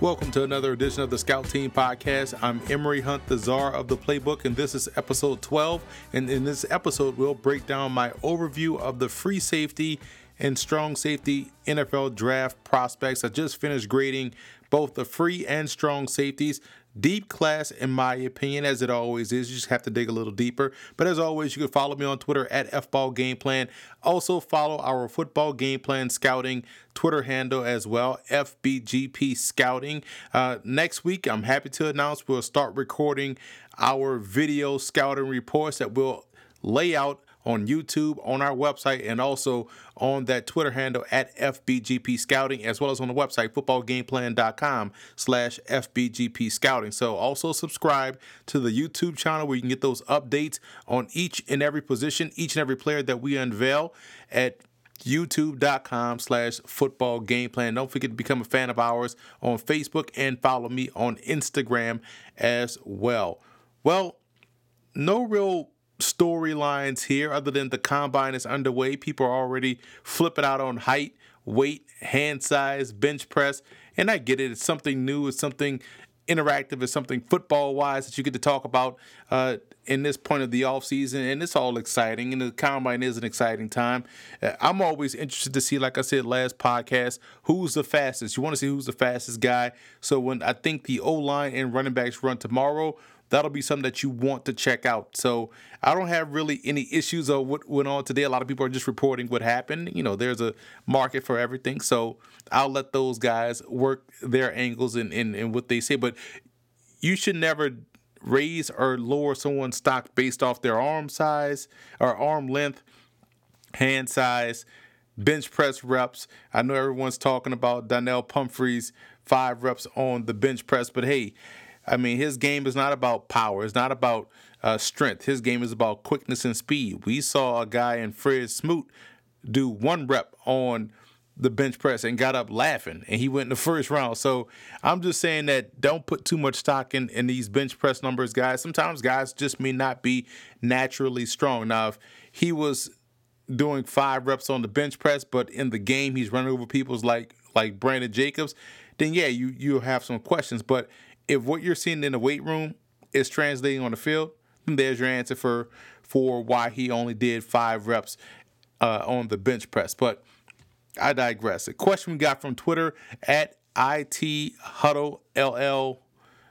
Welcome to another edition of the Scout Team Podcast. I'm Emory Hunt, the czar of the playbook, and this is episode 12. And in this episode, we'll break down my overview of the free safety and strong safety NFL draft prospects. I just finished grading both the free and strong safeties. Deep class, in my opinion, as it always is. You just have to dig a little deeper. But as always, you can follow me on Twitter at FBallGamePlan. Also, follow our Football Game Plan Scouting Twitter handle as well, FBGP Scouting. Uh, next week, I'm happy to announce we'll start recording our video scouting reports that will lay out on YouTube, on our website, and also on that Twitter handle at FBGP Scouting, as well as on the website, footballgameplan.com slash FBGP Scouting. So also subscribe to the YouTube channel where you can get those updates on each and every position, each and every player that we unveil at youtube.com slash football game plan don't forget to become a fan of ours on facebook and follow me on instagram as well well no real storylines here other than the combine is underway. People are already flipping out on height, weight, hand size, bench press. And I get it. It's something new. It's something interactive. It's something football wise that you get to talk about uh, in this point of the off season, and it's all exciting. And the combine is an exciting time. Uh, I'm always interested to see, like I said last podcast, who's the fastest. You want to see who's the fastest guy. So when I think the O line and running backs run tomorrow, that'll be something that you want to check out. So I don't have really any issues of what went on today. A lot of people are just reporting what happened. You know, there's a market for everything. So I'll let those guys work their angles and, and, what they say. But you should never raise or lower someone's stock based off their arm size or arm length, hand size, bench press reps. I know everyone's talking about Donnel Pumphrey's five reps on the bench press, but hey, I mean, his game is not about power. It's not about uh, strength. His game is about quickness and speed. We saw a guy in Fred Smoot do one rep on the bench press and got up laughing, and he went in the first round. So I'm just saying that don't put too much stock in, in these bench press numbers, guys. Sometimes guys just may not be naturally strong. Now, if he was doing five reps on the bench press, but in the game he's running over people's like like Brandon Jacobs, then yeah, you you have some questions. But if what you're seeing in the weight room is translating on the field, then there's your answer for for why he only did five reps uh, on the bench press. But I digress. A question we got from Twitter at it huddle ll.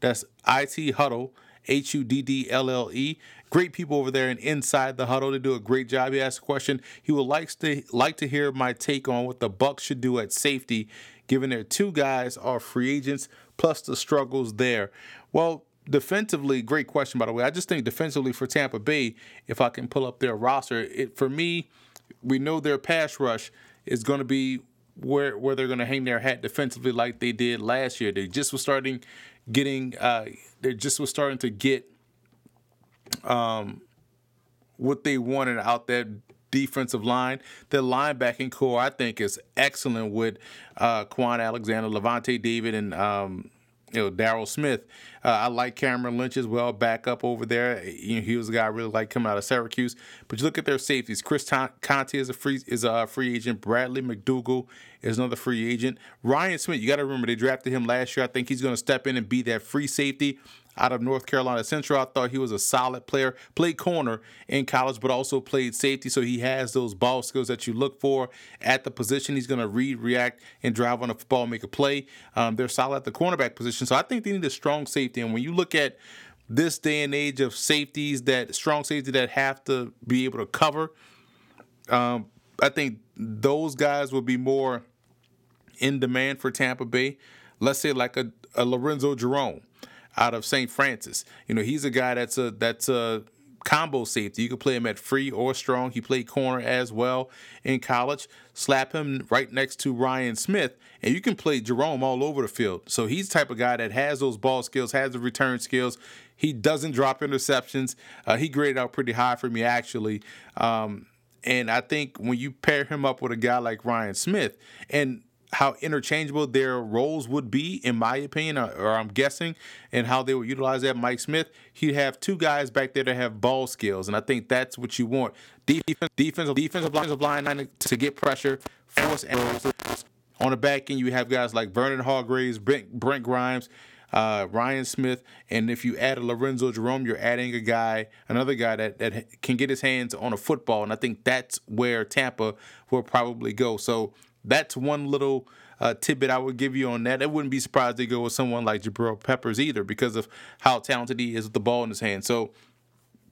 That's it huddle H U D D L L E. Great people over there and inside the huddle. They do a great job. He asked a question. He would like to like to hear my take on what the Bucks should do at safety, given their two guys are free agents, plus the struggles there. Well, defensively, great question by the way. I just think defensively for Tampa Bay, if I can pull up their roster, it for me, we know their pass rush is going to be where where they're going to hang their hat defensively like they did last year. They just were starting getting uh, they just was starting to get um, what they wanted out that defensive line. The linebacking core, I think, is excellent with uh, Kwon Alexander, Lavonte David, and um, you know Daryl Smith. Uh, I like Cameron Lynch as well, back up over there. You know, he was a guy I really like coming out of Syracuse. But you look at their safeties. Chris Conte is a free is a free agent. Bradley McDougald is another free agent. Ryan Smith, you got to remember they drafted him last year. I think he's going to step in and be that free safety out of North Carolina Central. I thought he was a solid player. Played corner in college, but also played safety. So he has those ball skills that you look for at the position. He's going to read, react, and drive on the football, make a play. Um, they're solid at the cornerback position. So I think they need a strong safety. And when you look at this day and age of safeties that strong safety that have to be able to cover, um, I think those guys will be more in demand for Tampa Bay. Let's say like a, a Lorenzo Jerome out of St. Francis. You know, he's a guy that's a that's a combo safety. You can play him at free or strong. He played corner as well in college. Slap him right next to Ryan Smith, and you can play Jerome all over the field. So he's the type of guy that has those ball skills, has the return skills. He doesn't drop interceptions. Uh, he graded out pretty high for me, actually. Um, and I think when you pair him up with a guy like Ryan Smith, and how interchangeable their roles would be, in my opinion, or, or, I'm guessing, and how they would utilize that. Mike Smith, he'd have two guys back there that have ball skills, and I think that's what you want. Defense, defensive, defensive defensive line to get pressure, force errors, On the back end, you have guys like Vernon Hargreaves, Brent, Brent Grimes, uh, Ryan Smith, and if you add a Lorenzo Jerome, you're adding a guy, another guy that, that can get his hands on a football, and I think that's where Tampa will probably go. So that's one little uh, tidbit I would give you on that. I wouldn't be surprised to go with someone like Jabril Peppers either because of how talented he is with the ball in his hand. So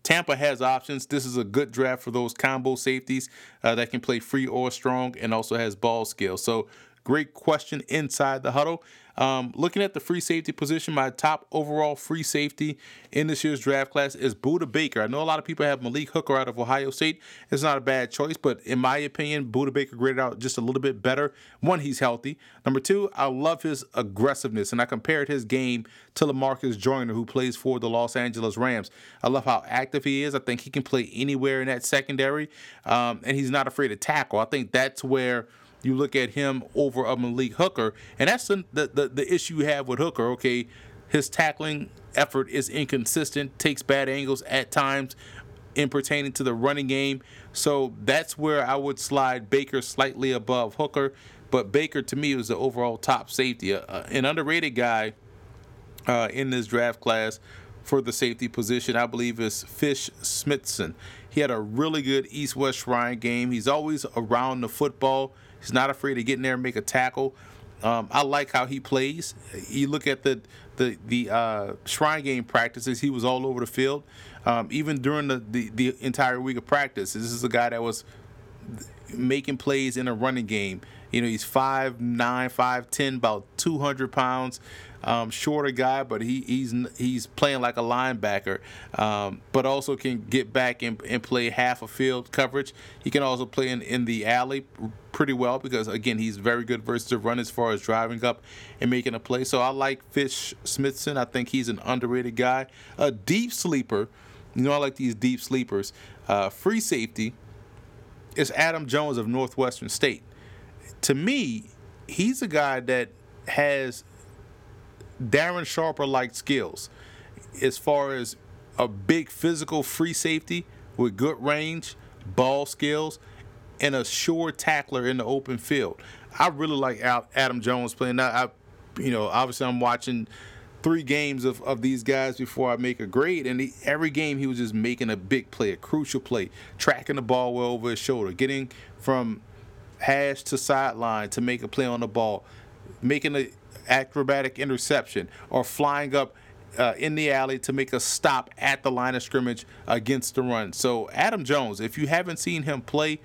Tampa has options. This is a good draft for those combo safeties uh, that can play free or strong and also has ball skills. So great question inside the huddle. Um, looking at the free safety position, my top overall free safety in this year's draft class is Budda Baker. I know a lot of people have Malik Hooker out of Ohio State. It's not a bad choice, but in my opinion, Budda Baker graded out just a little bit better. One, he's healthy. Number two, I love his aggressiveness, and I compared his game to Lamarcus Joyner, who plays for the Los Angeles Rams. I love how active he is. I think he can play anywhere in that secondary, um, and he's not afraid to tackle. I think that's where – you look at him over a Malik Hooker, and that's the, the, the issue you have with Hooker. Okay, his tackling effort is inconsistent, takes bad angles at times in pertaining to the running game. So that's where I would slide Baker slightly above Hooker. But Baker to me was the overall top safety, uh, an underrated guy uh, in this draft class for the safety position. I believe is Fish Smithson. He had a really good East-West Shrine game. He's always around the football. He's not afraid to get in there and make a tackle. Um, I like how he plays. You look at the the the uh, Shrine game practices; he was all over the field, um, even during the, the the entire week of practice. This is a guy that was making plays in a running game. You know, he's five nine, five ten, about two hundred pounds um, shorter guy, but he, he's he's playing like a linebacker, um, but also can get back and, and play half a field coverage. He can also play in, in the alley pretty well because again he's very good versus the run as far as driving up and making a play. So I like Fish Smithson. I think he's an underrated guy, a deep sleeper. You know I like these deep sleepers. Uh, free safety is Adam Jones of Northwestern State. To me, he's a guy that has Darren Sharper like skills as far as a big physical free safety with good range, ball skills, and a sure tackler in the open field. I really like Adam Jones playing. Now, I, you know, obviously I'm watching three games of, of these guys before I make a grade, and he, every game he was just making a big play, a crucial play, tracking the ball well over his shoulder, getting from hash to sideline to make a play on the ball, making a acrobatic interception or flying up uh, in the alley to make a stop at the line of scrimmage against the run. So, Adam Jones, if you haven't seen him play,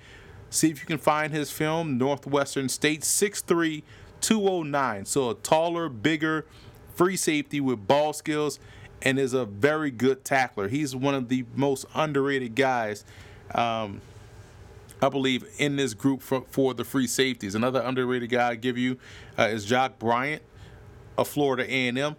see if you can find his film, Northwestern State, 6'3, 209. So, a taller, bigger, free safety with ball skills and is a very good tackler. He's one of the most underrated guys. Um, I believe, in this group for, for the free safeties. Another underrated guy I give you uh, is Jock Bryant of Florida A&M.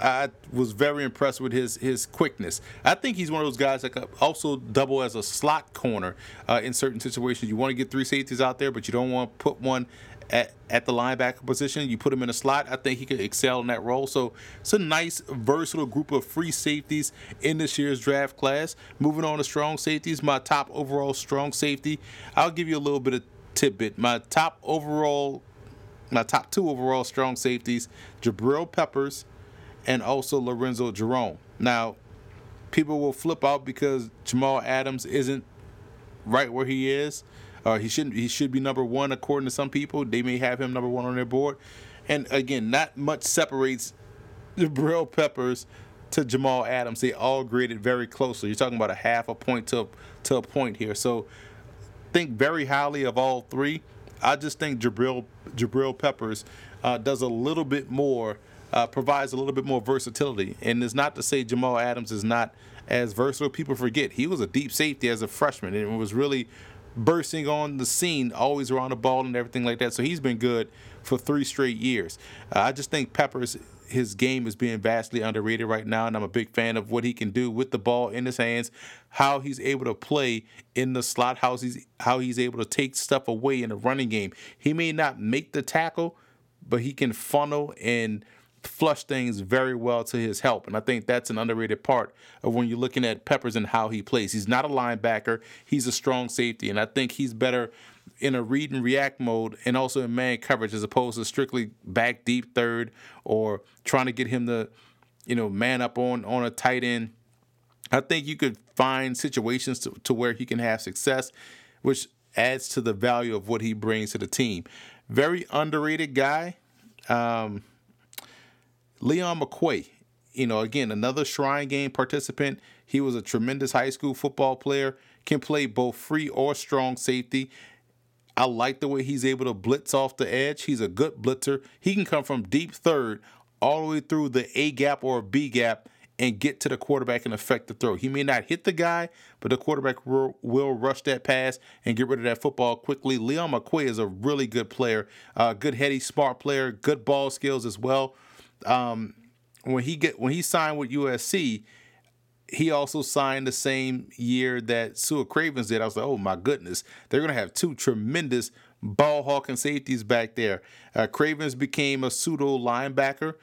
I was very impressed with his his quickness. I think he's one of those guys that could also double as a slot corner uh, in certain situations. You want to get three safeties out there, but you don't want to put one at, at the linebacker position. You put him in a slot. I think he could excel in that role. So it's a nice, versatile group of free safeties in this year's draft class. Moving on to strong safeties, my top overall strong safety. I'll give you a little bit of tidbit. My top overall, my top two overall strong safeties, Jabril Peppers and also Lorenzo Jerome. Now, people will flip out because Jamal Adams isn't right where he is. Uh, he shouldn't. He should be number one according to some people. They may have him number one on their board. And again, not much separates Jabril Peppers to Jamal Adams. They all graded very closely. You're talking about a half a point to to a point here. So think very highly of all three. I just think Jabril Jabril Peppers uh, does a little bit more, uh, provides a little bit more versatility. And it's not to say Jamal Adams is not as versatile. People forget he was a deep safety as a freshman and was really bursting on the scene, always around the ball and everything like that. So he's been good for three straight years. Uh, I just think Peppers, his game is being vastly underrated right now, and I'm a big fan of what he can do with the ball in his hands, how he's able to play in the slot, how he's how he's able to take stuff away in the running game. He may not make the tackle, but he can funnel and flush things very well to his help. And I think that's an underrated part of when you're looking at Peppers and how he plays. He's not a linebacker, he's a strong safety. And I think he's better in a read and react mode and also in man coverage as opposed to strictly back deep third or trying to get him to, you know, man up on on a tight end. I think you could find situations to, to where he can have success, which adds to the value of what he brings to the team. Very underrated guy. Um, Leon McQuay, you know, again, another Shrine Game participant. He was a tremendous high school football player, can play both free or strong safety. I like the way he's able to blitz off the edge. He's a good blitzer. He can come from deep third all the way through the A gap or B gap and get to the quarterback and affect the throw. He may not hit the guy, but the quarterback will, rush that pass and get rid of that football quickly. Leon McQuay is a really good player, uh, good heady, smart player, good ball skills as well. Um, when he get when he signed with USC, he also signed the same year that Su'a Cravens did. I was like, oh my goodness, they're gonna have two tremendous ball hawking safeties back there. Uh, Cravens became a pseudo linebacker.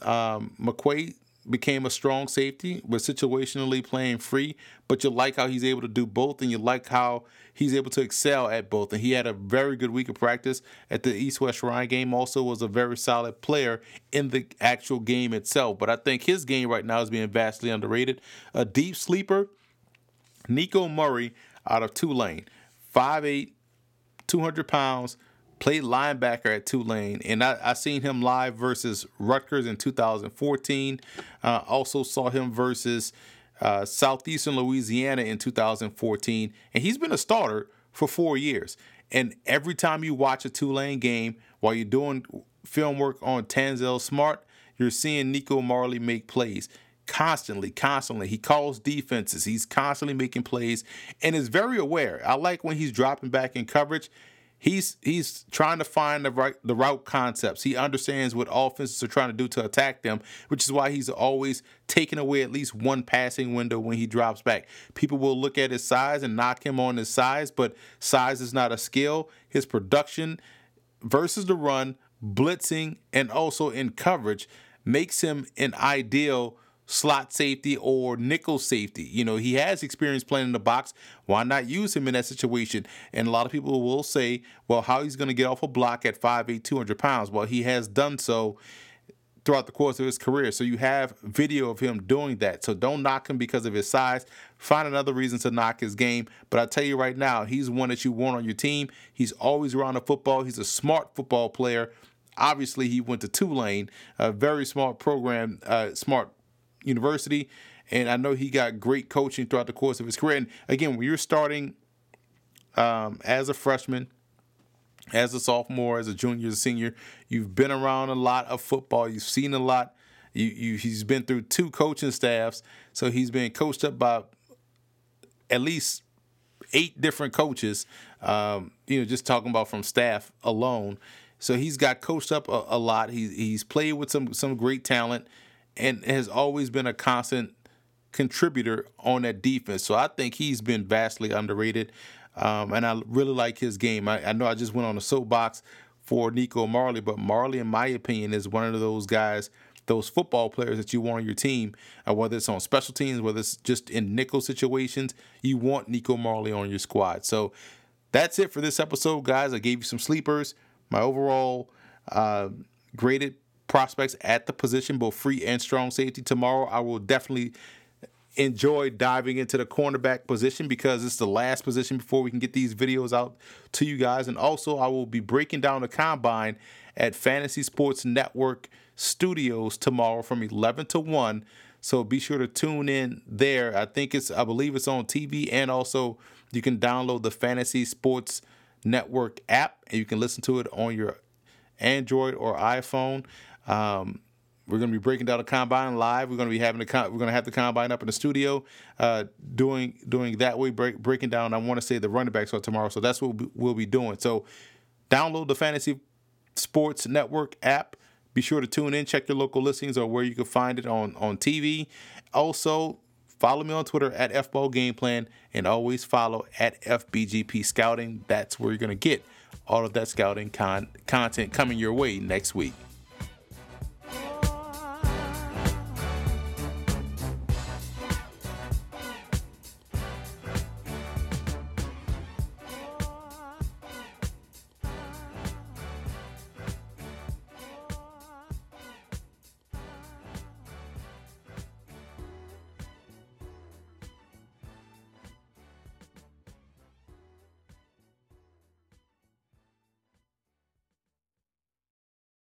Um, McQuay became a strong safety, but situationally playing free. But you like how he's able to do both, and you like how he's able to excel at both. And he had a very good week of practice at the East West Shrine game. Also, was a very solid player in the actual game itself. But I think his game right now is being vastly underrated. A deep sleeper, Nico Marley out of Tulane, 5'8", 200 pounds played linebacker at Tulane, and I, I seen him live versus Rutgers in 2014. Uh, also saw him versus uh, Southeastern Louisiana in 2014, and he's been a starter for four years. And every time you watch a Tulane game while you're doing film work on Tanzel Smart, you're seeing Nico Marley make plays constantly, constantly. He calls defenses. He's constantly making plays and is very aware. I like when he's dropping back in coverage he's he's trying to find the right the route concepts. He understands what offenses are trying to do to attack them, which is why he's always taking away at least one passing window when he drops back. People will look at his size and knock him on his size, but size is not a skill. His production versus the run, blitzing, and also in coverage makes him an ideal slot safety or nickel safety. You know, he has experience playing in the box. Why not use him in that situation? And a lot of people will say, well, how he's going to get off a block at 5'8, 200 pounds? Well, he has done so throughout the course of his career. So you have video of him doing that. So don't knock him because of his size. Find another reason to knock his game. But I tell you right now, he's one that you want on your team. He's always around the football. He's a smart football player. Obviously, he went to Tulane, a very smart program, uh, smart University, and I know he got great coaching throughout the course of his career. And again, when you're starting um, as a freshman, as a sophomore, as a junior, as a senior, you've been around a lot of football. You've seen a lot. You, you, he's been through two coaching staffs, so he's been coached up by at least eight different coaches. Um, you know, just talking about from staff alone. So he's got coached up a, a lot. He's he's played with some some great talent and has always been a constant contributor on that defense. So I think he's been vastly underrated. Um, and I really like his game. I, I, know I just went on a soapbox for Nico Marley, but Marley, in my opinion, is one of those guys, those football players that you want on your team, uh, whether it's on special teams, whether it's just in nickel situations, you want Nico Marley on your squad. So that's it for this episode, guys. I gave you some sleepers. My overall uh, graded prospects at the position, both free and strong safety. Tomorrow, I will definitely enjoy diving into the cornerback position because it's the last position before we can get these videos out to you guys. And also, I will be breaking down the combine at Fantasy Sports Network Studios tomorrow from 11 to 1. So be sure to tune in there. I think it's, I believe it's on TV, and also you can download the Fantasy Sports Network app and you can listen to it on your Android or iPhone. Um, we're going to be breaking down the combine live. We're going to be having the we're going to have the combine up in the studio, uh, doing doing that way, break, breaking down. I want to say the running backs are tomorrow, so that's what we'll be doing. So, download the Fantasy Sports Network app. Be sure to tune in, check your local listings or where you can find it on on TV. Also, follow me on Twitter at FBall Game Plan, and always follow at FBGP Scouting. That's where you're going to get all of that scouting con- content coming your way next week.